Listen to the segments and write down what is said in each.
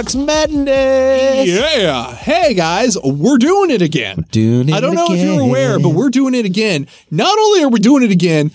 Welcome back to Marx Madness. Yeah. Hey guys, we're doing it again. Doing it I don't know if you're aware, but we're doing it again. Not only are we doing it again,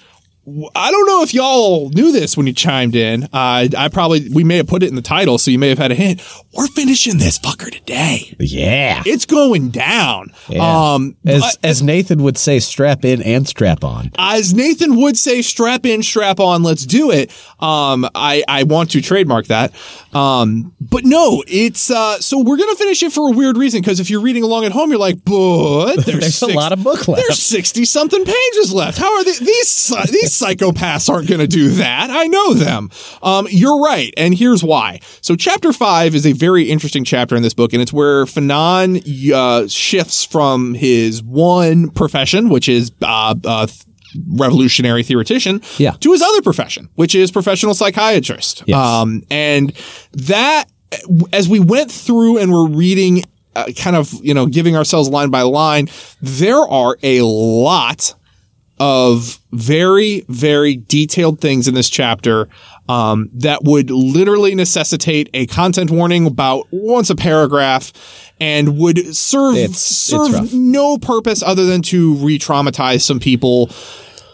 I don't know if y'all knew this when you chimed in. Uh, I probably we may have put it in the title, so you may have had a hint. We're finishing this fucker today. Yeah. It's going down. Yeah. Um, as but- as Nathan would say, strap in and strap on. as Nathan would say, strap in, strap on, let's do it. Um, I, I want to trademark that. Um, but no, it's, uh, so we're to finish it for a weird reason. Cause if you're reading along at home, you're like, but there's, There's a lot of book left. There's 60 something pages left. How are they? These, psy- these psychopaths aren't to do that. I know them. Um, you're right. And here's why. So chapter five is a very interesting chapter in this book. And it's where Fanon, uh, shifts from his one profession, which is, uh, uh, revolutionary theoretician Yeah. to his other profession, which is professional psychiatrist. Yes. Um, and that, as we went through and were reading, uh, kind of, you know, giving ourselves line by line, there are a lot of very, very detailed things in this chapter um, that would literally necessitate a content warning about once a paragraph and would serve It's- it's serve rough. no purpose other than to re-traumatize some people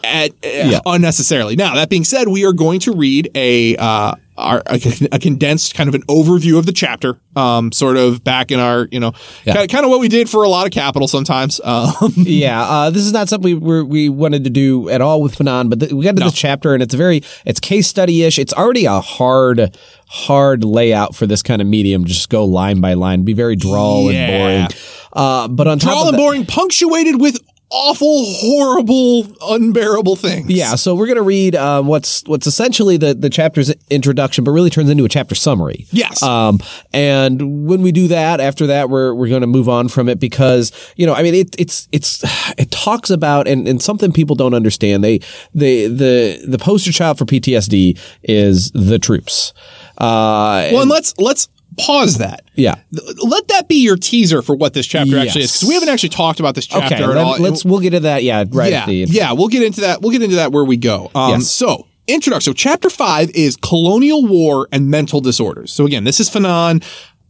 at uh, unnecessarily. Now, that being said, we are going to read a uh, our, a, a condensed kind of an overview of the chapter, um, sort of back in our, you know, Yeah. kind, of, kind of what we did for a lot of capital sometimes. Um, yeah, uh, this is not something we were, we wanted to do at all with Fanon, but th- we got to this chapter and it's very it's case study ish. It's already a hard hard layout for this kind of medium. Just go line by line, be very drawl Yeah. and boring. Uh, but on top Drawl of and that, boring, punctuated with awful, horrible, unbearable things. Yeah, so we're gonna read um, what's what's essentially the the chapter's introduction, but really turns into a chapter summary. Yes. Um, and when we do that, after that, we're we're gonna move on from it because you know, I mean, it it's it's it talks about and, and something people don't understand. They they the the poster child for PTSD is the troops. Uh, Well, and let's let's pause that. yeah. Let that be your teaser for what this chapter actually is, because we haven't actually talked about this chapter Okay, at all. let, us we'll get into that. Yeah, right. yeah, yeah, we'll get into that. We'll get into that where we go. Um, Yes. So, introduction. So, chapter five is colonial war and mental disorders. So, again, this is Fanon.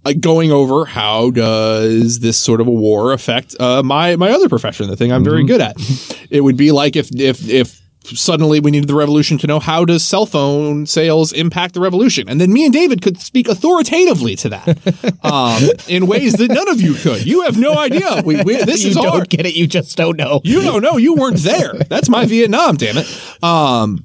Uh, going over how does this sort of a war affect uh, my my other profession, the thing I'm very good at. It would be like if if if suddenly we needed the revolution to know how does cell phone sales impact the revolution, and then me and David could speak authoritatively to that um, in ways that none of you could. You have no idea. We, we, this you is don't our get it. You just don't know. you don't know. You weren't there. That's my Vietnam, damn it. Um,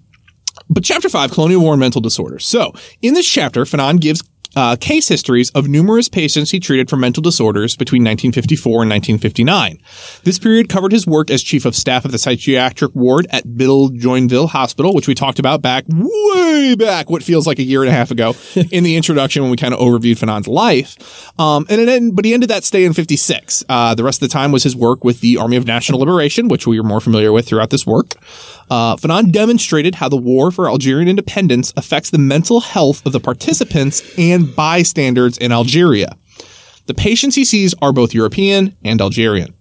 but chapter five, colonial war and mental disorders. So in this chapter, Fanon gives uh, case histories of numerous patients he treated for mental disorders between 1954 and 1959. This period covered his work as chief of staff of the psychiatric ward at Blida-Joinville Hospital, which we talked about back way back, what feels like a year and a half ago in the introduction when we kind of overviewed Fanon's life. Um, and it ended, but he ended that stay in 56. Uh, the rest of the time was his work with the Army of National Liberation, which we are more familiar with throughout this work. Uh, Fanon demonstrated how the war for Algerian independence affects the mental health of the participants and bystanders in Algeria. The patients he sees are both European and Algerian.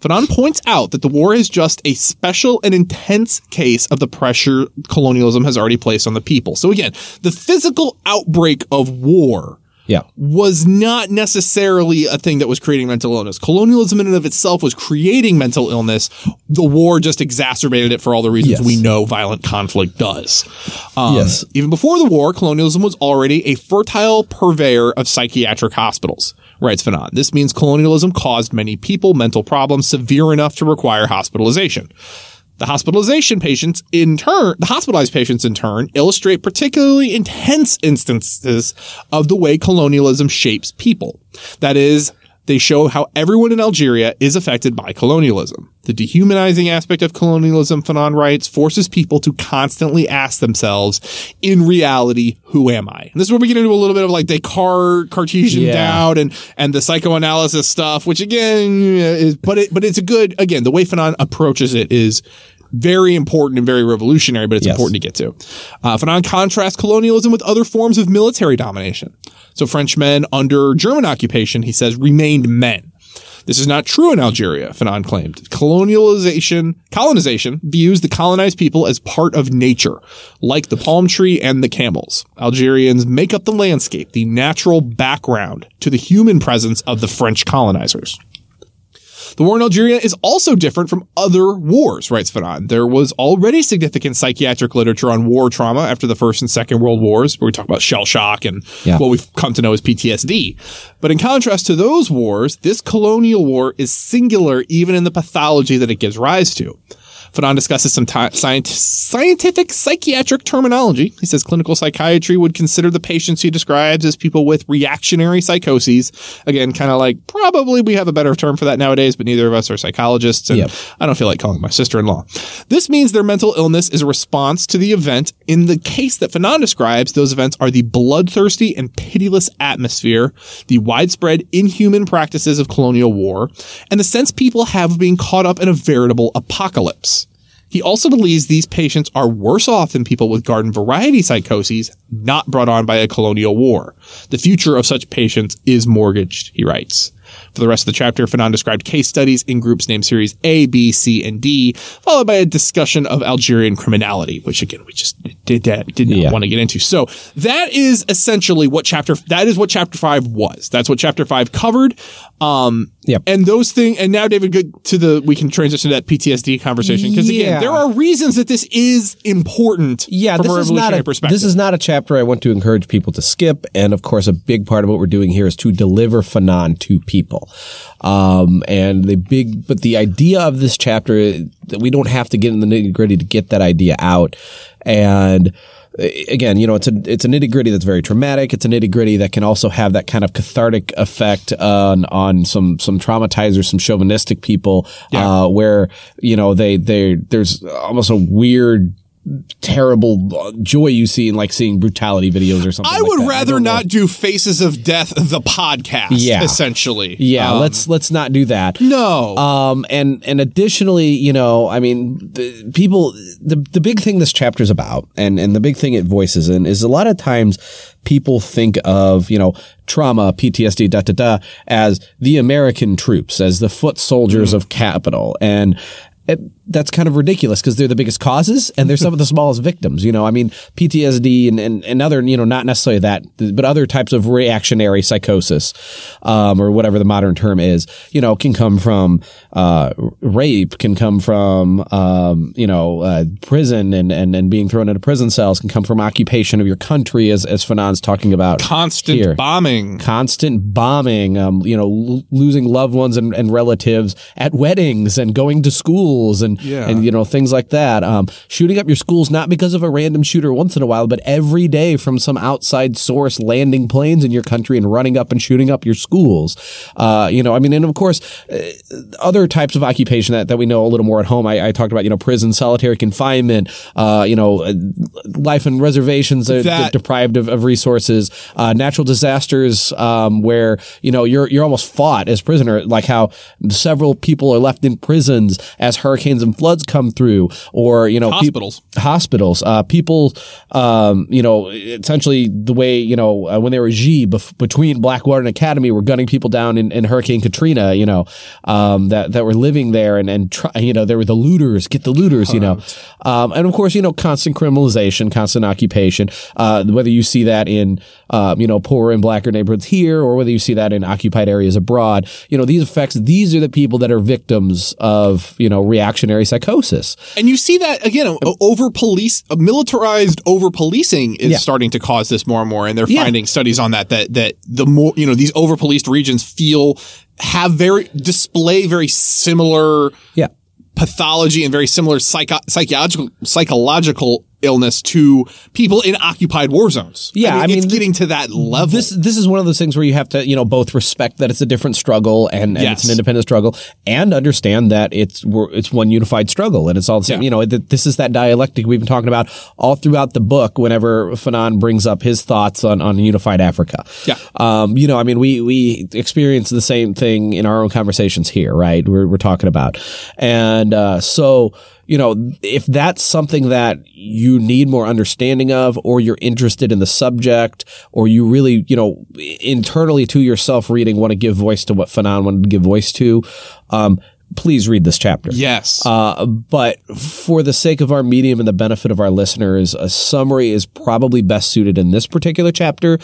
Fanon points out that the war is just a special and intense case of the pressure colonialism has already placed on the people. So again, the physical outbreak of war Yeah. was not necessarily a thing that was creating mental illness. Colonialism in and of itself was creating mental illness. The war just exacerbated it for all the reasons Yes. we know violent conflict does. Um, Yes. Even before the war, colonialism was already a fertile purveyor of psychiatric hospitals. Writes Fanon. This means colonialism caused many people mental problems severe enough to require hospitalization. The hospitalization patients in turn, the hospitalized patients in turn illustrate particularly intense instances of the way colonialism shapes people. That is, they show how everyone in Algeria is affected by colonialism. The dehumanizing aspect of colonialism, Fanon writes, forces people to constantly ask themselves, in reality, who am I? And this is where we get into a little bit of like Descartes, Cartesian Yeah. doubt and, and the psychoanalysis stuff, which again is, but it, but it's a good, again, the way Fanon approaches it is very important and very revolutionary, but it's Yes. important to get to. Uh, Fanon contrasts colonialism with other forms of military domination. So Frenchmen under German occupation, he says, remained men. This is not true in Algeria, Fanon claimed. Colonialization, colonization views the colonized people as part of nature, like the palm tree and the camels. Algerians make up the landscape, the natural background to the human presence of the French colonizers. The war in Algeria is also different from other wars, writes Fanon. There was already significant psychiatric literature on war trauma after the First and Second World Wars, where we talk about shell shock and Yeah. what we've come to know as PTSD. But in contrast to those wars, this colonial war is singular even in the pathology that it gives rise to. Fanon discusses some scient- scientific psychiatric terminology. He says clinical psychiatry would consider the patients he describes as people with reactionary psychoses. Again, kind of like probably we have a better term for that nowadays, but neither of us are psychologists. And Yep. I don't feel like calling my sister-in-law. This means their mental illness is a response to the event. In the case that Fanon describes, those events are the bloodthirsty and pitiless atmosphere, the widespread inhuman practices of colonial war, and the sense people have of being caught up in a veritable apocalypse. He also believes these patients are worse off than people with garden variety psychoses not brought on by a colonial war. The future of such patients is mortgaged, he writes. For the rest of the chapter, Fanon described case studies in groups named Series A, B, C, and D, followed by a discussion of Algerian criminality, which again, we just did, did, did not Yeah. want to get into. So that is essentially what chapter, that is what chapter five was. That's what chapter five covered. Um, Yep. and those things, and now David, good to the, we can transition to that PTSD conversation. Cause Yeah. again, there are reasons that this is important Yeah, from this a is not revolutionary a perspective. this is not a chapter I want to encourage people to skip. And of course, a big part of what we're doing here is to deliver Fanon to people. Um, and the big, but the idea of this chapter that we don't have to get in the nitty gritty to get that idea out. And uh, again, you know, it's a it's a nitty gritty that's very traumatic. It's a nitty gritty that can also have that kind of cathartic effect on on some some traumatizers, some chauvinistic people, uh, where you know they they there's almost a weird terrible uh, joy you see in like seeing brutality videos or something. I like would that. rather don't do Faces of Death, the podcast, Yeah. essentially. Yeah, Um, let's let's not do that. No. Um, and and additionally, you know, I mean, the people, the the big thing this chapter is about, and and the big thing it voices in is a lot of times people think of you know trauma, PTSD, da da da, as the American troops, as the foot soldiers of capital, and. It, that's kind of ridiculous because they're the biggest causes and they're some of the smallest victims. You know, I mean, PTSD and, and, and other, you know, not necessarily that, but other types of reactionary psychosis, um, or whatever the modern term is, you know, can come from, uh, rape, can come from, um, you know, uh, prison and, and, and being thrown into prison cells, can come from occupation of your country, as, as Fanon's talking about. Constant here bombing. Constant bombing, um, you know, l- losing loved ones and, and relatives at weddings and going to schools and, Yeah. and, you know, things like that. Um, shooting up your schools, not because of a random shooter once in a while, but every day from some outside source landing planes in your country and running up and shooting up your schools. Uh, you know, I mean, and of course, uh, other types of occupation that, that we know a little more at home. I, I talked about, you know, prison, solitary confinement, uh, you know, uh, life in reservations that, That- deprived of, of resources, uh, natural disasters, um, where, you know, you're, you're almost fought as prisoner, like how several people are left in prisons as hurricanes and floods come through, or, you know, Hospitals. hospitals, uh, people, um, you know, essentially the way, you know, uh, when they were G bef- between Blackwater and Academi were gunning people down in, in Hurricane Katrina, you know, um, that, that were living there and, and try, you know, there were the looters, get the looters, you know. Um, and of course, you know, constant criminalization, constant occupation, uh, whether you see that in, um, you know, poorer and blacker neighborhoods here or whether you see that in occupied areas abroad, you know, these effects, these are the people that are victims of, you know, reactionary psychosis. And you see that again, over police, militarized over policing is Yeah. starting to cause this more and more. And they're Yeah. finding studies on that, that, that the more, you know, these over policed regions feel, have very, display very similar Yeah. pathology and very similar psycho- psychological, psychological illness to people in occupied war zones. Yeah, I it's mean, getting to that level. This this is one of those things where you have to you know both respect that it's a different struggle and, and it's an independent struggle and understand that it's we're, it's one unified struggle and it's all the same. Yeah. You know th- this is that dialectic we've been talking about all throughout the book. Whenever Fanon brings up his thoughts on on unified Africa, Yeah. um, you know, I mean, we we experience the same thing in our own conversations here, right? We're we're talking about, and uh, so you know, if that's something that you need more understanding of, or you're interested in the subject, or you really, you know, internally to yourself reading want to give voice to what Fanon wanted to give voice to, um, please read this chapter. Yes. Uh, but for the sake of our medium and the benefit of our listeners, a summary is probably best suited in this particular chapter,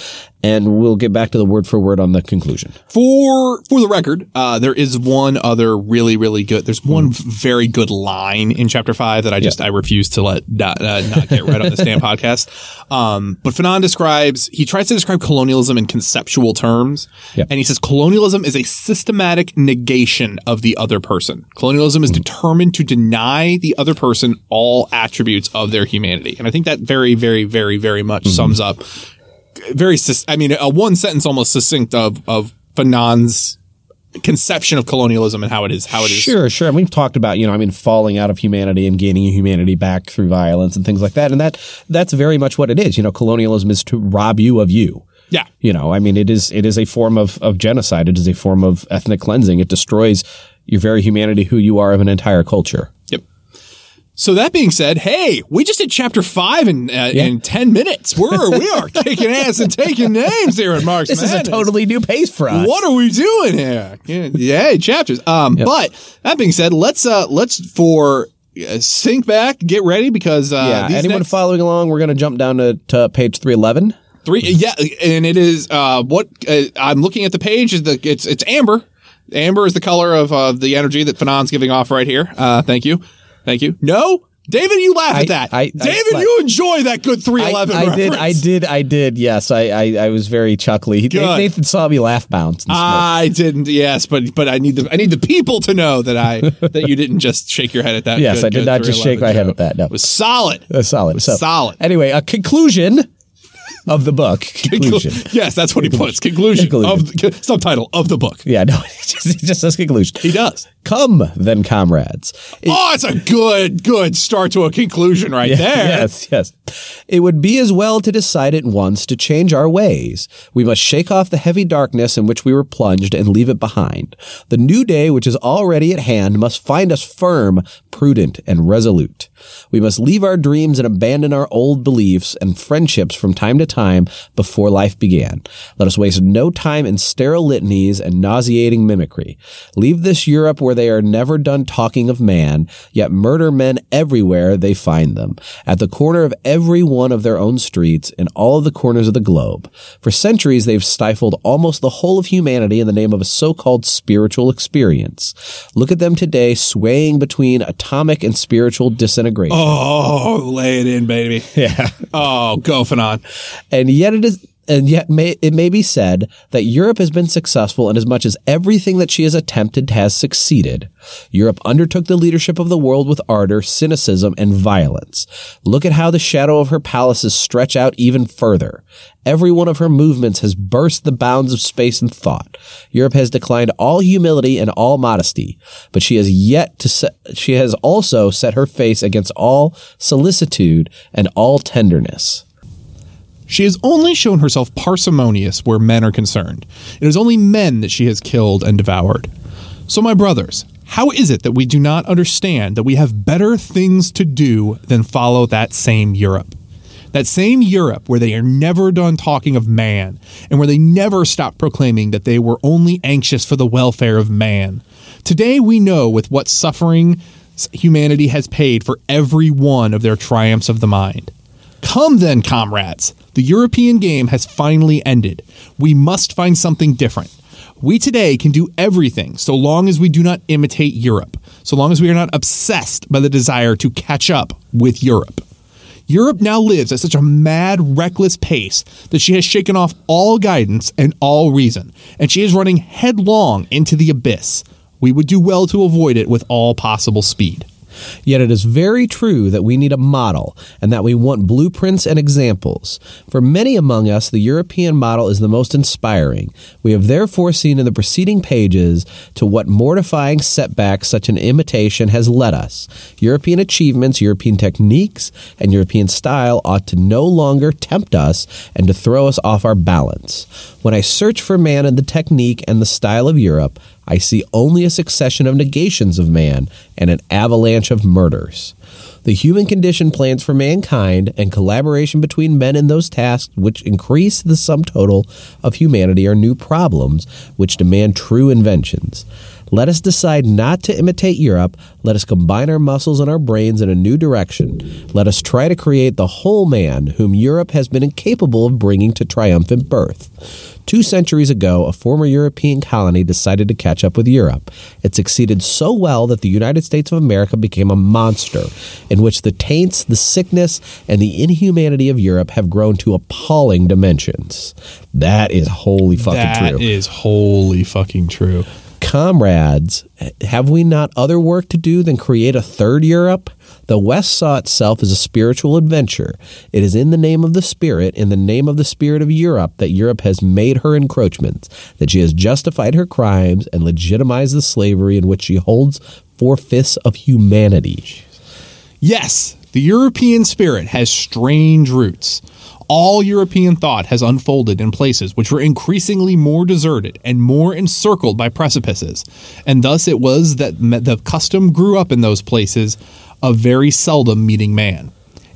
and we'll get back to the word for word on the conclusion. For for the record, uh, there is one other really really good. There's one very good line in chapter five that I just I refuse to let not, uh, not get right on the Stand podcast. Um, but Fanon describes he tries to describe colonialism in conceptual terms, Yep. and he says colonialism is a systematic negation of the other person. Colonialism is determined to deny the other person all attributes of their humanity, and I think that very very very very much sums up very, I mean, a one sentence almost succinct of, of Fanon's conception of colonialism and how it is, how it is. Sure, sure. And we've talked about, you know, I mean, falling out of humanity and gaining humanity back through violence and things like that. And that that's very much what it is. You know, colonialism is to rob you of you. Yeah. You know, I mean, it is it is a form of of genocide. It is a form of ethnic cleansing. It destroys your very humanity, who you are, of an entire culture. Yep. So that being said, hey, we just did chapter five in uh, in ten minutes. We're we are kicking ass and taking names here at Mark's This is a totally new pace for us. What are we doing here? Yeah, yeah chapters. Um, but that being said, let's uh let's for uh, sink back, get ready because uh, Yeah. Anyone next- following along? We're going to jump down to, to page three eleven. Three, yeah, and it is uh, what uh, I'm looking at the page is the it's it's amber. Amber is the color of uh, the energy that Fanon's giving off right here. Uh, thank you, thank you. No, David, you laugh I- at that. I- I- David, I- you enjoy that good three I, eleven. I did, I did, I did. Yes, I, I, I was very chuckly. He, Good. Nathan saw me laugh bounce. And. I didn't. Yes, but but I need the I need the people to know that I that you didn't just shake your head at that. Yes, good, I did good not just shake my head at that, no. it was solid. Uh, solid. it So, solid. Anyway, a conclusion of the book. Conclusion. yes, that's what he puts. Conclusion, Conclusion. of the, subtitle of the book. yeah, no, it just, it just says conclusion. He does. Come then, comrades. It- Oh, it's a good, good start to a conclusion right there. Yes, yes. It would be as well to decide at once to change our ways. We must shake off the heavy darkness in which we were plunged and leave it behind. The new day, which is already at hand, must find us firm, prudent, and resolute. We must leave our dreams and abandon our old beliefs and friendships from time to time before life began. Let us waste no time in sterile litanies and nauseating mimicry. Leave this Europe where they are never done talking of man, yet murder men everywhere they find them, at the corner of every one of their own streets, in all of the corners of the globe. For centuries they've stifled almost the whole of humanity in the name of a so-called spiritual experience. Look at them today swaying between atomic and spiritual disintegration. Oh, lay it in, baby. Yeah. Oh, go Fanon. And yet it is and yet may, it may be said that Europe has been successful in as much as everything that she has attempted has succeeded. Europe undertook the leadership of the world with ardor, cynicism, and violence. Look at how the shadow of her palaces stretch out even further. Every one of her movements has burst the bounds of space and thought. Europe has declined all humility and all modesty, but she has yet to set, she has also set her face against all solicitude and all tenderness. She has only shown herself parsimonious where men are concerned. It is only men that she has killed and devoured. So, my brothers, how is it that we do not understand that we have better things to do than follow that same Europe? That same Europe where they are never done talking of man and where they never stop proclaiming that they were only anxious for the welfare of man. Today we know with what suffering humanity has paid for every one of their triumphs of the mind. Come then, comrades. The European game has finally ended. We must find something different. We today can do everything so long as we do not imitate Europe, so long as we are not obsessed by the desire to catch up with Europe. Europe now lives at such a mad, reckless pace that she has shaken off all guidance and all reason, and she is running headlong into the abyss. We would do well to avoid it with all possible speed. Yet it is very true that we need a model and that we want blueprints and examples. For many among us, the European model is the most inspiring. We have therefore seen in the preceding pages to what mortifying setbacks such an imitation has led us. European achievements, European techniques, and European style ought to no longer tempt us and to throw us off our balance. When I search for man in the technique and the style of Europe, I see only a succession of negations of man and an avalanche of murders. The human condition plans for mankind and collaboration between men in those tasks which increase the sum total of humanity are new problems which demand true inventions. Let us decide not to imitate Europe. Let us combine our muscles and our brains in a new direction. Let us try to create the whole man whom Europe has been incapable of bringing to triumphant birth. Two centuries ago, a former European colony decided to catch up with Europe. It succeeded so well that the United States of America became a monster in which the taints, the sickness, and the inhumanity of Europe have grown to appalling dimensions. That is holy fucking That true. That is holy fucking true. Comrades, have we not other work to do than create a third Europe? The West saw itself as a spiritual adventure. It is in the name of the Spirit, in the name of the Spirit of Europe, that Europe has made her encroachments, that she has justified her crimes and legitimized the slavery in which she holds four fifths of humanity. Yes, the European spirit has strange roots. All European thought has unfolded in places which were increasingly more deserted and more encircled by precipices, and thus it was that the custom grew up in those places of very seldom meeting man.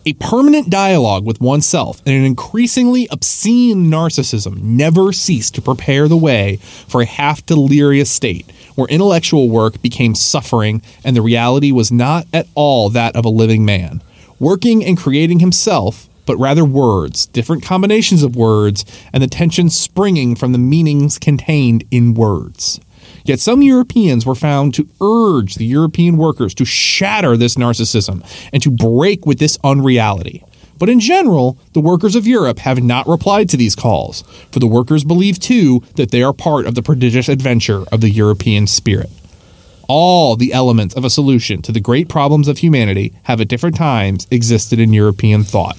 A permanent dialogue with oneself and an increasingly obscene narcissism never ceased to prepare the way for a half delirious state where intellectual work became suffering and the reality was not at all that of a living man, working and creating himself, but rather words, different combinations of words, and the tension springing from the meanings contained in words. Yet some Europeans were found to urge the European workers to shatter this narcissism and to break with this unreality. But in general, the workers of Europe have not replied to these calls, for the workers believe too that they are part of the prodigious adventure of the European spirit. All the elements of a solution to the great problems of humanity have at different times existed in European thought.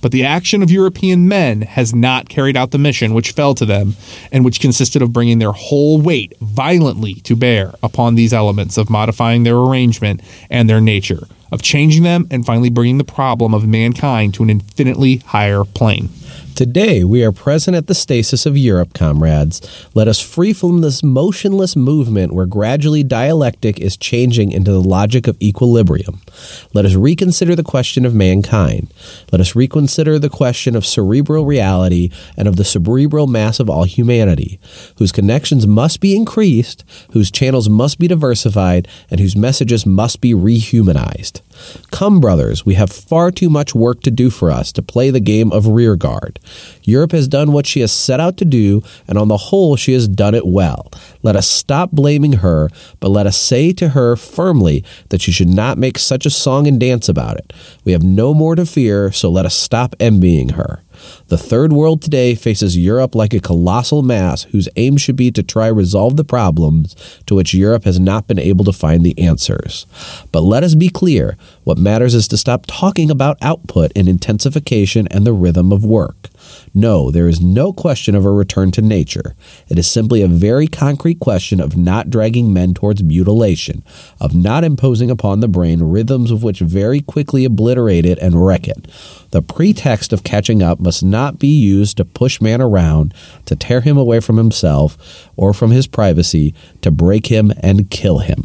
But the action of European men has not carried out the mission which fell to them, and which consisted of bringing their whole weight violently to bear upon these elements, of modifying their arrangement and their nature, of changing them, and finally bringing the problem of mankind to an infinitely higher plane. Today, we are present at the stasis of Europe, comrades. Let us free from this motionless movement where gradually dialectic is changing into the logic of equilibrium. Let us reconsider the question of mankind. Let us reconsider the question of cerebral reality and of the cerebral mass of all humanity, whose connections must be increased, whose channels must be diversified, and whose messages must be rehumanized. Come, brothers, we have far too much work to do for us to play the game of rearguard. Europe has done what she has set out to do, and on the whole, she has done it well. Let us stop blaming her, but let us say to her firmly that she should not make such a song and dance about it. We have no more to fear, so let us stop envying her. The third world today faces Europe like a colossal mass whose aim should be to try resolve the problems to which Europe has not been able to find the answers. But let us be clear, what matters is to stop talking about output and intensification and the rhythm of work. No, there is no question of a return to nature. It is simply a very concrete question of not dragging men towards mutilation, of not imposing upon the brain rhythms of which very quickly obliterate it and wreck it. The pretext of catching up must not be used to push man around, to tear him away from himself or from his privacy, to break him and kill him.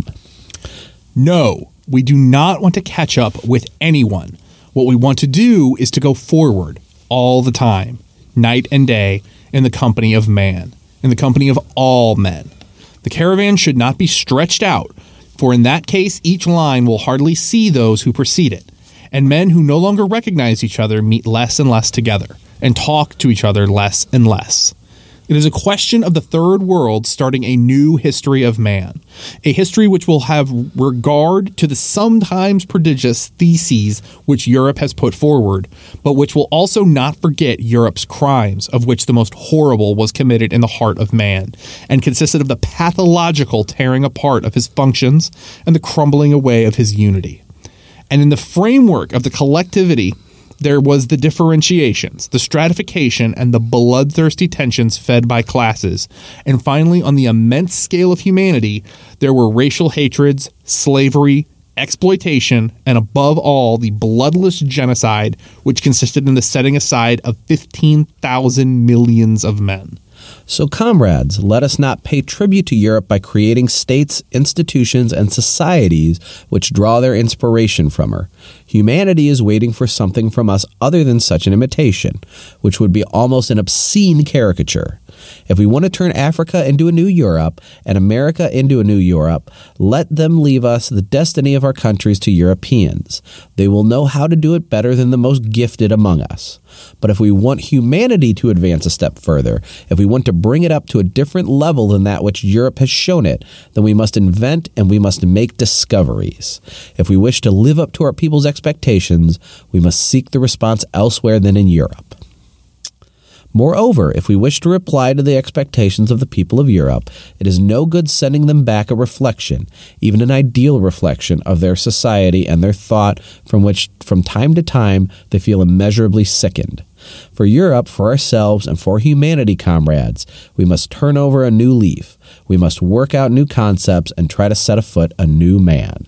No, we do not want to catch up with anyone. What we want to do is to go forward all the time, night and day, in the company of man, in the company of all men. The caravan should not be stretched out, for in that case, each line will hardly see those who precede it, and men who no longer recognize each other meet less and less together, and talk to each other less and less. It is a question of the third world starting a new history of man, a history which will have regard to the sometimes prodigious theses which Europe has put forward, but which will also not forget Europe's crimes, of which the most horrible was committed in the heart of man, and consisted of the pathological tearing apart of his functions and the crumbling away of his unity. And in the framework of the collectivity, there was the differentiations, the stratification, and the bloodthirsty tensions fed by classes. And finally, on the immense scale of humanity, there were racial hatreds, slavery, exploitation, and above all, the bloodless genocide, which consisted in the setting aside of 15,000 millions of men. So, comrades, let us not pay tribute to Europe by creating states, institutions, and societies which draw their inspiration from her. Humanity is waiting for something from us other than such an imitation, which would be almost an obscene caricature. If we want to turn Africa into a new Europe and America into a new Europe, let them leave us the destiny of our countries to Europeans. They will know how to do it better than the most gifted among us. But if we want humanity to advance a step further, if we want to bring it up to a different level than that which Europe has shown it, then we must invent and we must make discoveries. If we wish to live up to our people's expectations, we must seek the response elsewhere than in Europe. Moreover, if we wish to reply to the expectations of the people of Europe, it is no good sending them back a reflection, even an ideal reflection, of their society and their thought from which from time to time they feel immeasurably sickened. For Europe, for ourselves, and for humanity, comrades, we must turn over a new leaf. We must work out new concepts and try to set afoot a new man.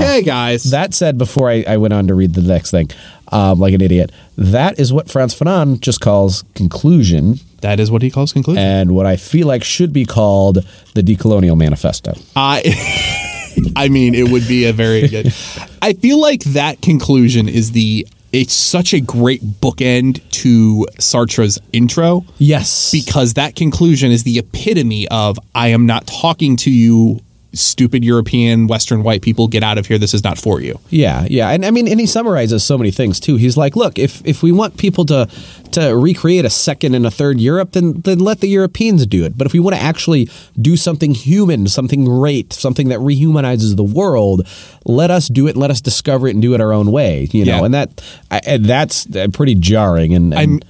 Okay, guys. That said, before I, I went on to read the next thing, um, like an idiot, that is what Frantz Fanon just calls conclusion, that is what he calls conclusion. and what I feel like should be called the Decolonial Manifesto. I I mean, it would be a very good. I feel like that conclusion is the it's such a great bookend to Sartre's intro Yes, because that conclusion is the epitome of I am not talking to you stupid European Western white people get out of here this is not for you. Yeah, yeah, and I mean, and he summarizes so many things too. He's like, look, if if we want people to to recreate a second and a third Europe, then then let the Europeans do it. But if we want to actually do something human, something great, something that rehumanizes the world, let us do it. and Let us discover it and do it our own way. You know, Yeah. and that I, and that's pretty jarring. And, and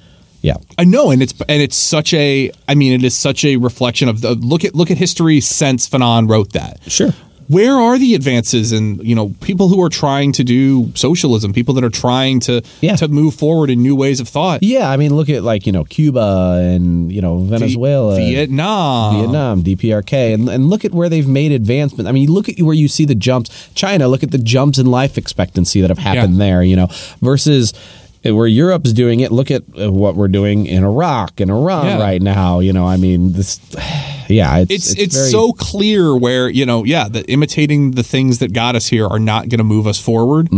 yeah, I know, and it's and it's such a. I mean, it is such a reflection of the look at look at history since Fanon wrote that. sure. Where are the advances in you know people who are trying to do socialism, people that are trying to Yeah. to move forward in new ways of thought? Yeah, I mean, look at like you know Cuba and you know Venezuela, Vietnam, Vietnam, DPRK, and, and look at where they've made advancement. I mean, look at where you see the jumps. China, look at the jumps in life expectancy that have happened Yeah. there. You know, versus where Europe's doing it. Look at uh, what we're doing in Iraq and Iran Yeah. right now. You know, I mean, this. Yeah, it's It's it's, very- so clear where you know yeah that imitating the things that got us here are not going to move us forward.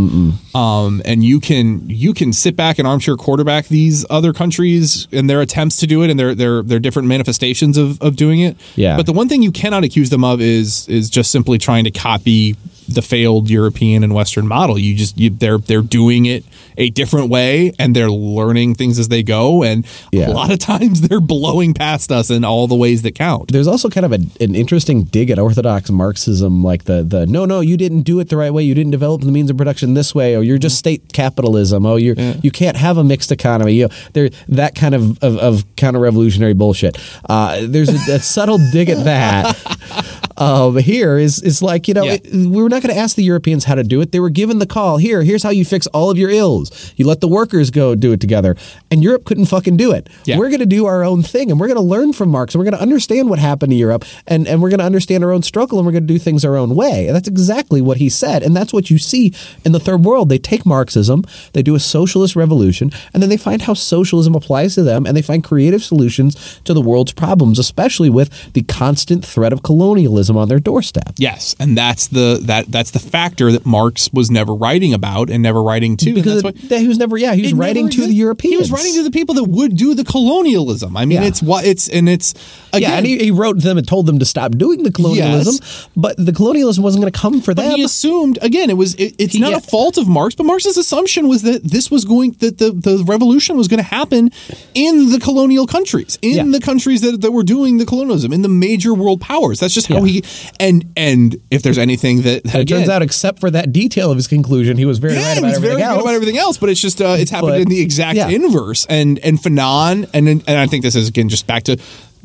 Um, and you can you can sit back and armchair quarterback these other countries and their attempts to do it and their their their different manifestations of, of doing it. Yeah. But the one thing you cannot accuse them of is is just simply trying to copy the failed European and Western model. You just you, they're they're doing it a different way and they're learning things as they go and Yeah. a lot of times they're blowing past us in all the ways that count. there's also kind of a, an interesting dig at orthodox Marxism, like the the no, no, you didn't do it the right way. You didn't develop the means of production this way, or you're just state capitalism. Oh, you're you can't have a mixed economy. You know, there that kind of of, of counter revolutionary bullshit. Uh, there's a, a subtle dig at that. Um, here is is like you know Yeah. it- we were not going to ask the Europeans how to do it. They were given the call. Here, here's how you fix all of your ills. You let the workers go do it together, and Europe couldn't fucking do it. Yeah. We're going to do our own thing, and we're going to learn from Marx, and we're going to understand what happened to Europe, and and we're going to understand our own struggle, and we're going to do things our own way. And that's exactly what he said, and that's what you see in the third world. They take Marxism, they do a socialist revolution, and then they find how socialism applies to them, and they find creative solutions to the world's problems, especially with the constant threat of colonialism on their doorstep. Yes, and that's the that that's the factor that Marx was never writing about and never writing to. Because that's why- it- he was never, yeah, he was writing never to the. Europeans. He was writing to the people that would do the colonialism. I mean, Yeah. it's what it's and it's again. yeah, and he, he wrote them and told them to stop doing the colonialism, but the colonialism wasn't going to come for but them. he assumed again it was it, it's He- not yeah. a fault of Marx, but Marx's assumption was that this was going that the, the revolution was going to happen in the colonial countries, in Yeah. the countries that, that were doing the colonialism, in the major world powers. That's just how Yeah. He and and if there's anything that, that it again, turns out, except for that detail of his conclusion, he was very Yeah, right he about was everything very else. good about everything else, but it's just uh, it's happened But- in the exact yeah. inverse. And and Fanon and and I think this is again just back to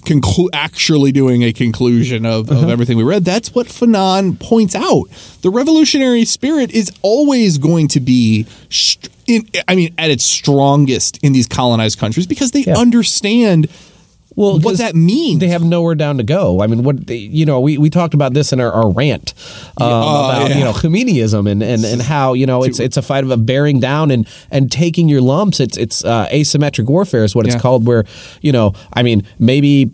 conclu- actually doing a conclusion of, Uh-huh. of everything we read. That's what Fanon points out. The revolutionary spirit is always going to be. St- in, I mean, at its strongest in these colonized countries because they Yeah. understand Well, what that means. They have nowhere down to go. I mean, what they, you know, we, we talked about this in our, our rant um, Oh, about yeah. you know Khomeinism and, and, and how you know it's it's a fight of a bearing down and and taking your lumps. It's it's uh, asymmetric warfare is what it's Yeah. called. Where you know, I mean, maybe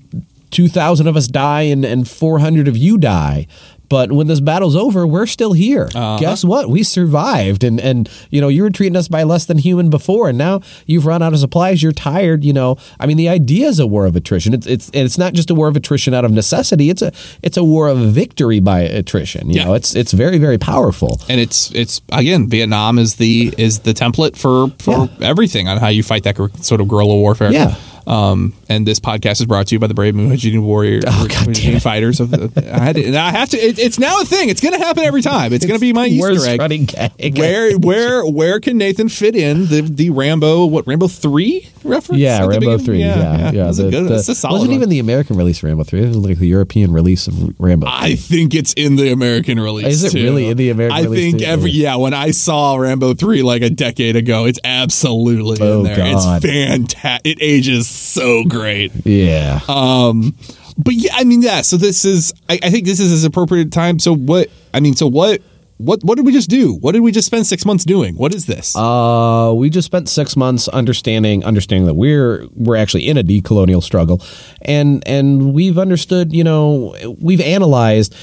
two thousand of us die and and four hundred of you die. But when this battle's over, we're still here. Uh-huh. Guess what? We survived, and and you know you were treating us by less than human before, and now you've run out of supplies. You're tired. You know, I mean, the idea is a war of attrition. It's it's and it's not just a war of attrition out of necessity. It's a it's a war of victory by attrition. You Yeah. know, it's it's very very powerful. and it's it's again Vietnam is the is the template for for everything on how you fight that sort of guerrilla warfare. Yeah. Um, and this podcast is brought to you by the brave Mujahideen warrior Oh, Mujahideen fighters of the. I, had to, I have to. It, it's now a thing. It's going to happen every time. It's, going to be my Easter egg. Where where where can Nathan fit in the the Rambo what Rambo three reference? Yeah, Rambo three. Yeah, yeah. That's the- a good. the- that's a solid wasn't one. even the American release of Rambo three. It was like the European release of Rambo. 3. I think it's in the American release. Is it too. really in the American release? I think every yeah. When I saw Rambo three like a decade ago, it's absolutely Oh, in there. God. It's fantastic. It ages so great. yeah. Um, but yeah, I mean, yeah. So this is. I, I think this is as appropriate time. So what? I mean, so what? What? What did we just do? What did we just spend six months doing? What is this? Uh, we just spent six months understanding understanding that we're we're actually in a decolonial struggle, and and we've understood. You know, we've analyzed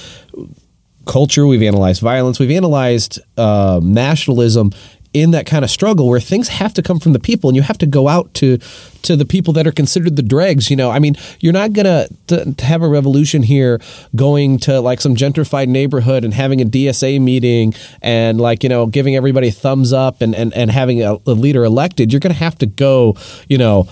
culture, we've analyzed violence, we've analyzed uh, nationalism in that kind of struggle where things have to come from the people and you have to go out to to the people that are considered the dregs you know? I mean you're not gonna to, have a revolution here going to like some gentrified neighborhood and having a dsa meeting and like you know giving everybody thumbs up and and, and having a, a leader elected. You're gonna have to go you know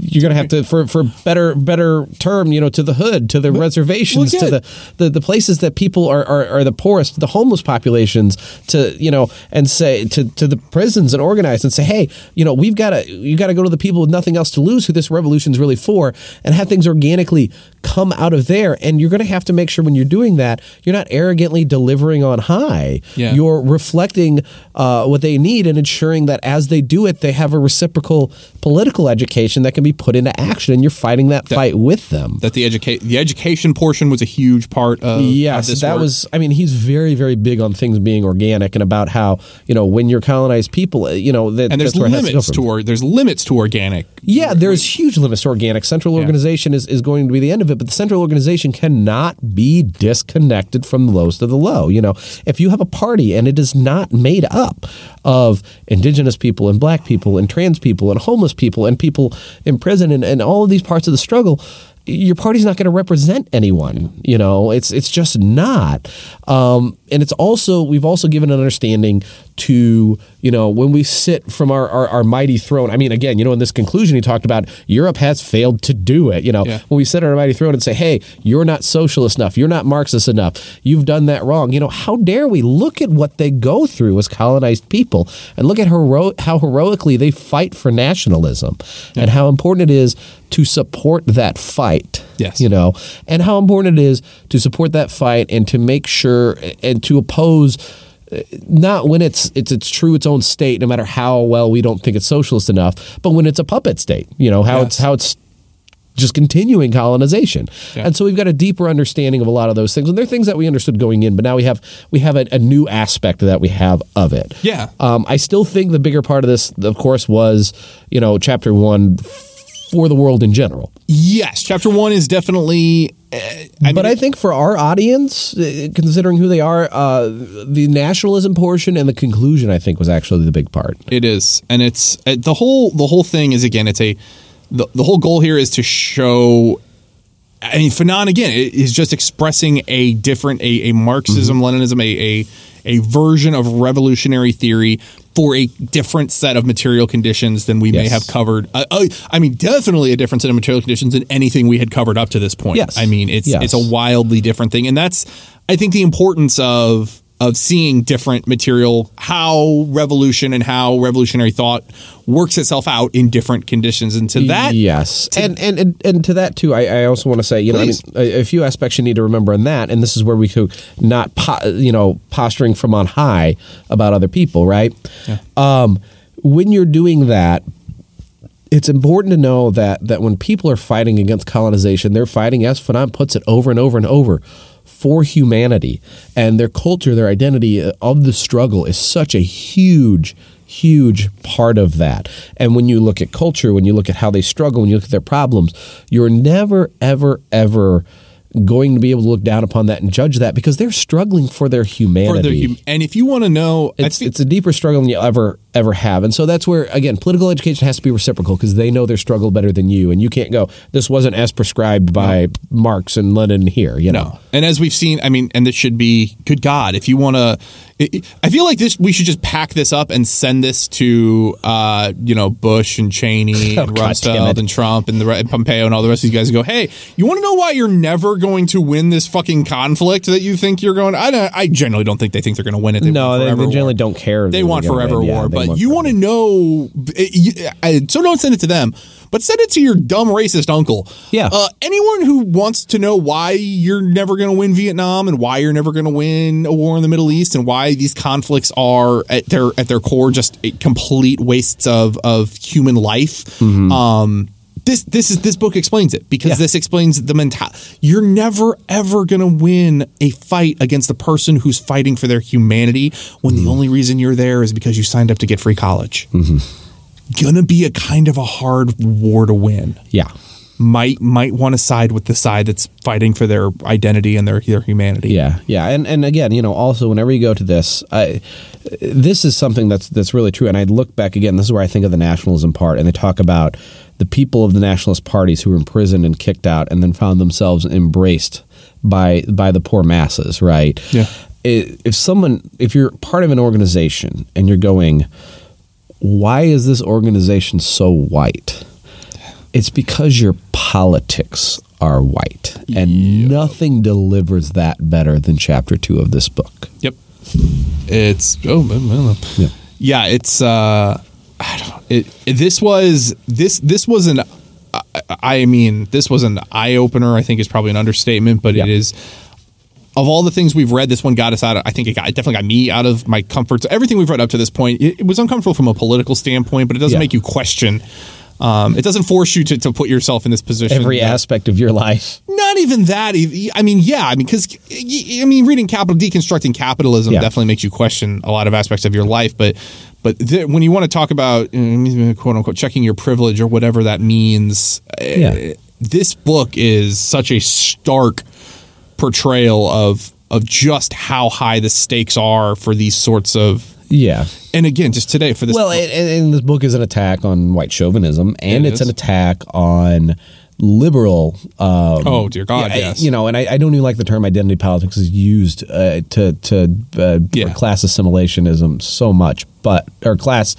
you're gonna have to for for better better term you know to the hood to the reservations yeah. to the, the the places that people are, are are the poorest the homeless populations to you know and say to to the prisons and organize and say hey you know we've got to you got to go to the people with nothing else to lose who this revolution's really for and have things organically come out of there and you're gonna have to make sure when you're doing that you're not arrogantly delivering on high Yeah. you're reflecting uh, what they need and ensuring that as they do it they have a reciprocal political education that can be put into action and you're fighting that, fight with them that the educate the education portion was a huge part of Yes, of that work. was. I mean, he's very, very big on things being organic and about how you know when you're colonized people, uh, you know, that, and there's that's where it to limits to, or there's limits to organic. Yeah, there's huge limits to organic. Central organization is, is going to be the end of it, but the central organization cannot be disconnected from the lowest of the low. You know, if you have a party and it is not made up of indigenous people and black people and trans people and homeless people and people in prison and, and all of these parts of the struggle, your party's not going to represent anyone. You know, it's it's just not. Um, and it's also we've also given an understanding to you know when we sit from our, our our mighty throne. I mean, again, you know, in this conclusion, he talked about Europe has failed to do it. You know, Yeah. when we sit on our mighty throne and say, "Hey, you're not socialist enough. You're not Marxist enough. You've done that wrong." You know, how dare we look at what they go through as colonized people and look at hero- how heroically they fight for nationalism and how important it is to support that fight. Yes. you know, and how important it is to support that fight and to make sure and to oppose not when it's it's it's true its own state no matter how well we don't think it's socialist enough but when it's a puppet state you know how it's how it's just continuing colonization Yeah. and so we've got a deeper understanding of a lot of those things and they're things that we understood going in but now we have we have a, a new aspect that we have of it Yeah. um, i still think the bigger part of this of course was you know chapter one for the world in general Yes, chapter one is definitely. Uh, I but mean, I think for our audience, uh, considering who they are, uh, the nationalism portion and the conclusion, I think, was actually the big part. It is, and it's uh, the whole the whole thing is again. It's a the, the whole goal here is to show. I mean, Fanon again i- is just expressing a different a, a Marxism Leninism a, a a version of revolutionary theory for a different set of material conditions than we may have covered. Uh, uh, I mean, definitely a different set of material conditions than anything we had covered up to this point. Yes. I mean, it's Yes. it's a wildly different thing, and that's I think the importance of of seeing different material, how revolution and how revolutionary thought works itself out in different conditions, and to that, yes, and, and and and to that too, I, I also want to say, you Please. know, I mean, a, a few aspects you need to remember in that, and this is where we could not, po- you know, posturing from on high about other people, right? Um, when you're doing that, it's important to know that that when people are fighting against colonization, they're fighting, as Fanon puts it over and over and over, for humanity. And their culture, their identity uh, of the struggle is such a huge, huge part of that. And when you look at culture, when you look at how they struggle, when you look at their problems, you're never, ever, ever going to be able to look down upon that and judge that because they're struggling for their humanity. For their hum- and if you want to know, it's, feel- it's a deeper struggle than you'll ever ever have, and so that's where again political education has to be reciprocal because they know their struggle better than you, and you can't go. This wasn't as prescribed by Marx and Lenin here, you know. No. And as we've seen, I mean, and this should be good God, if you want to, I feel like this, we should just pack this up and send this to, uh, you know, Bush and Cheney Oh, and. Rumsfeld and Trump and the and Pompeo and all the rest of these guys and go, hey, you want to know why you're never going to win this fucking conflict that you think you're going? I don't, I generally don't think they think they're going to win it. They No, they, they generally war. don't care. They want forever win. War, they but want you want to know. you- I- So don't send it to them, but send it to your dumb racist uncle. Yeah. Uh, anyone who wants to know why you're never going to win Vietnam and why you're never going to win a war in the Middle East and why these conflicts are at their at their core just a complete wastes of of human life. Mm-hmm. Um, this this is this book explains it because Yeah. this explains the mentality. You're never ever going to win a fight against the person who's fighting for their humanity when Mm-hmm. the only reason you're there is because you signed up to get free college. Gonna be a kind of a hard war to win Yeah. might might want to side with the side that's fighting for their identity and their their humanity. Yeah, yeah, and and again, you know, also whenever you go to this, I, this is something that's that's really true. And I look back again. This is where I think of the nationalism part, and they talk about the people of the nationalist parties who were imprisoned and kicked out, and then found themselves embraced by by the poor masses. Right? Yeah. If someone, if you're part of an organization and you're going, why is this organization so white? It's because your politics are white, and nothing delivers that better than chapter two of this book. Yep. It's oh. Yeah. yeah. It's uh, I don't. It, this was this this was an. I- mean, this was an eye opener. I think is probably an understatement, but Yeah. it is. Of all the things we've read, this one got us out. Of, I think it got it definitely got me out of my comfort. Everything we've read up to this point, it, it was uncomfortable from a political standpoint, but it doesn't Yeah. make you question. Um, it doesn't force you to, to put yourself in this position. Every that- aspect of your life. not even that. I mean, yeah. I mean, because I mean, reading capital, deconstructing capitalism Yeah. definitely makes you question a lot of aspects of your life. But but th- when you want to talk about uh, quote unquote checking your privilege or whatever that means, uh, Yeah. this book is such a stark portrayal of of just how high the stakes are for these sorts of. Yeah. And again, just today for this. Well, and, and and this book is an attack on white chauvinism, and It it's is. an attack on liberal. Um, oh dear God, yeah, I- yes. you know, and I, I don't even like the term identity politics is used uh, to to uh, Yeah. class assimilationism so much, but or class.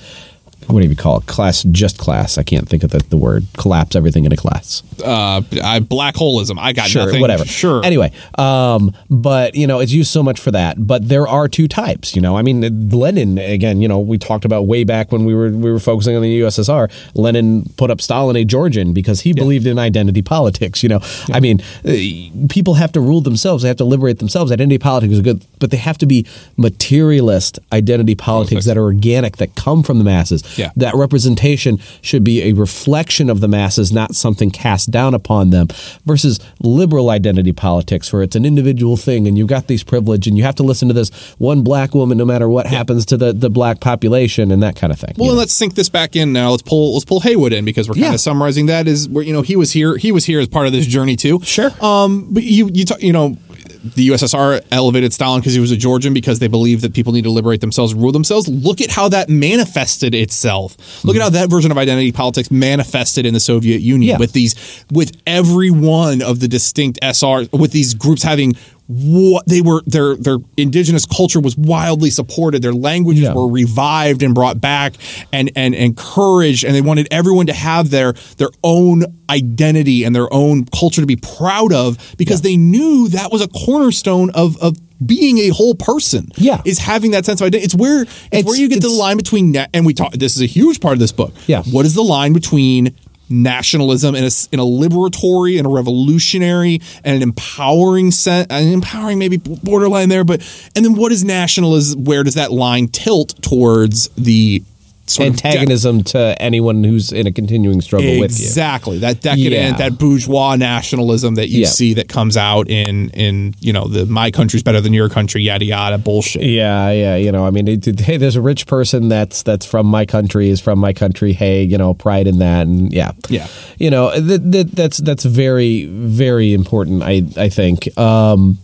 What do you call it? Class, just class. I can't think of the, the word. Collapse everything into class. uh, I, black holeism. I got sure, nothing. whatever. Sure. Anyway, um, but you know, it's used so much for that. But there are two types. You know, I mean, Lenin again. You know, we talked about way back when we were we were focusing on the USSR. Lenin put up Stalin a Georgian because he believed in identity politics. You know, I mean, uh, people have to rule themselves. They have to liberate themselves. Identity politics is good, but they have to be materialist identity politics Politics. that are organic, that come from the masses. Yeah. That representation should be a reflection of the masses, not something cast down upon them, versus liberal identity politics, where it's an individual thing and you've got these privilege and you have to listen to this one black woman no matter what happens to the, the black population and that kind of thing. Well, you and know? let's sink this back in now. Let's pull let's pull Haywood in because we're kind Yeah. of summarizing that is where you know he was here he was here as part of this journey too. Sure. Um, but you you talk, you know the USSR elevated Stalin because he was a Georgian because they believed that people need to liberate themselves, rule themselves. Look at how that manifested itself. Look at mm-hmm. how that version of identity politics manifested in the Soviet Union Yeah. with these with every one of the distinct SR with these groups having what they were their their indigenous culture was wildly supported their languages Yeah. were revived and brought back and and encouraged and they wanted everyone to have their their own identity and their own culture to be proud of because they knew that was a cornerstone of of being a whole person Yeah. is having that sense of identity it's where it's, It's- where you get the line between and we talk this is a huge part of this book Yeah. what is the line between nationalism in a, in a liberatory and a revolutionary and an empowering sense an empowering maybe borderline there but and then what is nationalism where does that line tilt towards the of de- Antagonism to anyone who's in a continuing struggle with you. Exactly. That decadent, Yeah. that bourgeois nationalism that you Yeah. see that comes out in in, you know, the my country's better than your country, yada yada bullshit. Yeah, yeah, you know, I mean, it- hey, there's a rich person that's that's from my country is from my country. Hey, you know, pride in that, and yeah, Yeah. you know, that, that that's that's very very important. I I think. Um,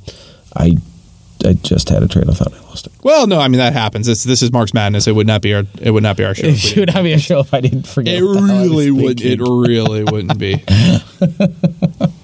I I just had a train of thought. I lost it. Well, no, I mean that happens. This this is Marx Madness. It would not be our it would not be our show. It would not be a show if I didn't forget. It what the hell I really would. It really wouldn't be.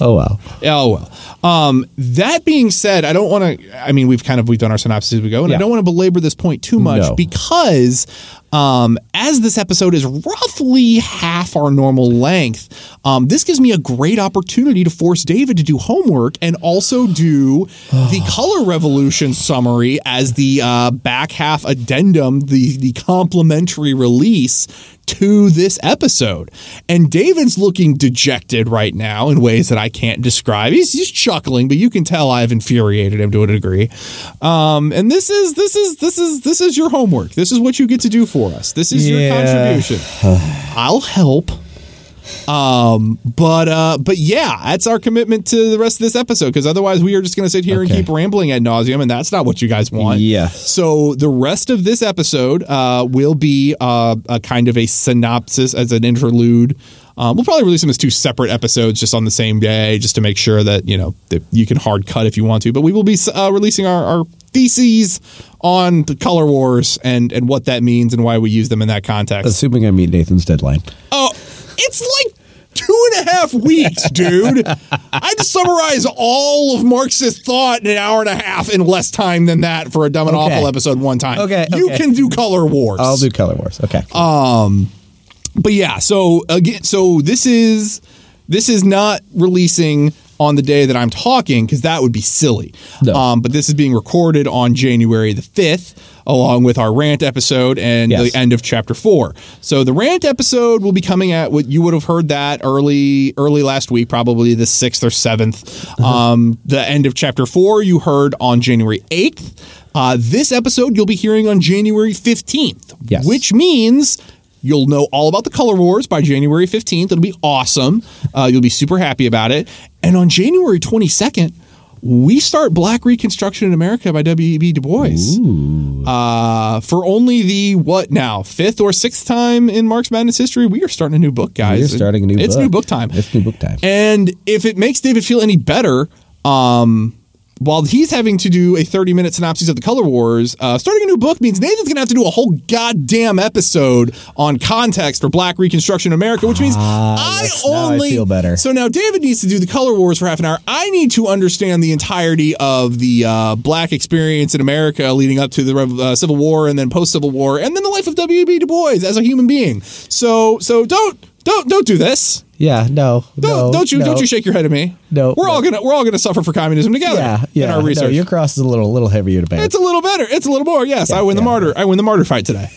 Oh wow. Oh well. Um, that being said, I don't want to. I mean, we've kind of we've done our synopsis as we go, and I don't want to belabor this point too much No. because, um, as this episode is roughly half our normal length, um, this gives me a great opportunity to force David to do homework and also do the color revolution summary as the uh, back half addendum, the the complimentary release to this episode. And David's looking dejected right now in ways that I can't describe. He's, he's chuckling, but you can tell I've infuriated him to a degree. Um, and this is this is this is this is your homework. This is what you get to do for us. This is your contribution. I'll help. Um, but uh, but yeah, that's our commitment to the rest of this episode because otherwise we are just going to sit here and keep rambling ad nauseum, and that's not what you guys want. Yeah. So the rest of this episode uh, will be uh, a kind of a synopsis as an interlude. Um, we'll probably release them as two separate episodes just on the same day, just to make sure that you know that you can hard cut if you want to. But we will be uh, releasing our, our theses on the color wars and and what that means and why we use them in that context. Assuming I meet Nathan's deadline. Oh, it's like two and a half weeks, dude. I had to summarize all of Marxist thought in an hour and a half in less time than that for a Dumb and Okay. Awful episode one time. Okay, You okay. can do Color Wars. I'll do Color Wars. Okay. Um, but yeah, so again, so this is this is not releasing on the day that I'm talking because that would be silly. No. Um, but this is being recorded on January the fifth, along with our rant episode and Yes. the end of chapter four. So the rant episode will be coming at what you would have heard that early early last week, probably the sixth or 7th Uh-huh. Um, the end of chapter four you heard on January eighth. Uh, this episode you'll be hearing on January fifteenth, Yes. which means You'll know all about the Color Wars by January 15th. It'll be awesome. Uh, you'll be super happy about it. And on January 22nd, we start Black Reconstruction in America by W.E.B. Du Bois. Uh, for only the, what now, fifth or sixth time in Marx Madness history, we are starting a new book, guys. We're starting a new It's book. new book time. It's new book time. And if it makes David feel any better, um, while he's having to do a 30 minute synopsis of the Color Wars, uh, starting a new book means Nathan's going to have to do a whole goddamn episode on context for Black Reconstruction America, which means I Ah, yes, now I only feel better. So now David needs to do the Color Wars for half an hour. I need to understand the entirety of the uh, Black experience in America leading up to the uh, Civil War and then post Civil War, and then the life of W.E.B. Du Bois as a human being. So so don't don't don't do this. Yeah, no, Don't, no, don't you no. don't you shake your head at me? No, we're all gonna we're all gonna suffer for communism together. Yeah, yeah. in our no, research. your cross is a little, little heavier to bear. it's a little better. It's a little more. Yes, I win the martyr. I win the martyr fight today.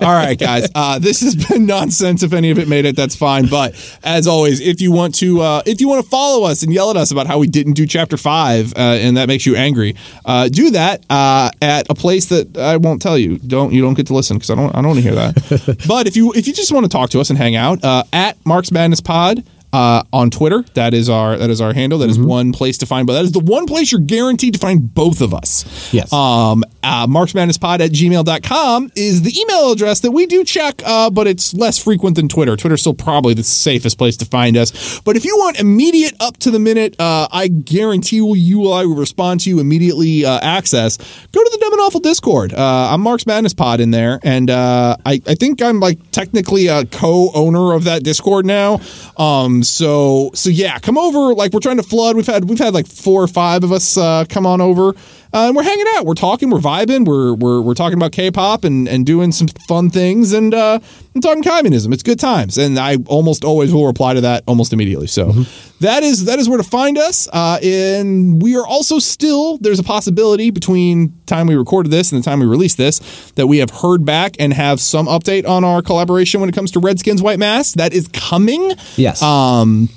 All right, guys. Uh, this has been nonsense. If any of it made it, that's fine. But as always, if you want to uh, if you want to follow us and yell at us about how we didn't do chapter five uh, and that makes you angry, uh, do that uh, at a place that I won't tell you. Don't you don't get to listen because I don't I don't want to hear that. but if you if you just want to talk to us and hang out uh, at Marx Madness Pod uh, on Twitter. That is our that is our handle. That is Mm-hmm. one place to find, but that is the one place you're guaranteed to find both of us. Yes. Um, uh, marxmadnesspod at gmail.com is the email address that we do check, uh, but it's less frequent than Twitter. Twitter's still probably the safest place to find us. But if you want immediate up to the minute, uh, I guarantee you, I will respond to you immediately uh, access. Go to the Dumb and Awful Discord. Uh, I'm Marx Madness Pod in there, and uh, I, I think I'm like technically a co-owner of that Discord now. Um, so so yeah, come over. Like we're trying to flood. We've had we've had like four or five of us come on over. Uh, and we're hanging out. We're talking. We're vibing. We're we're, we're talking about K-pop and, and doing some fun things and uh, and talking communism. It's good times. And I almost always will reply to that almost immediately. So that is that is where to find us. Uh, and we are also still there's a possibility between time we recorded this and the time we released this that we have heard back and have some update on our collaboration when it comes to Red Skin White Masks. That is coming. yes. Um,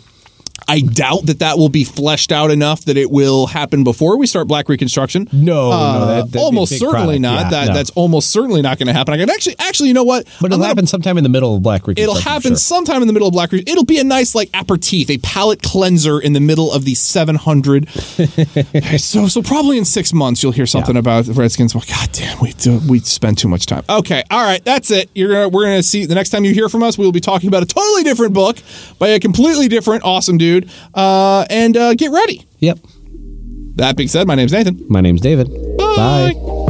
I doubt that that will be fleshed out enough that it will happen before we start Black Reconstruction. No, no, Uh, that- be a almost certainly product. not. Yeah, that no. that's almost certainly not going to happen. I can actually, actually, you know what? But it'll gonna- happen sometime in the middle of Black Reconstruction. It'll happen sure. sometime in the middle of Black Re- It'll be a nice like aperitif, a palate cleanser in the middle of the 700. so so probably in six months you'll hear something about the Redskins. Well, God damn, we do, we spend too much time. Okay, all right, that's it. You're gonna we're gonna see the next time you hear from us, we will be talking about a totally different book by a completely different awesome dude. Uh, and uh, get ready. Yep. That being said, my name's Nathan. My name's David. Bye. Bye.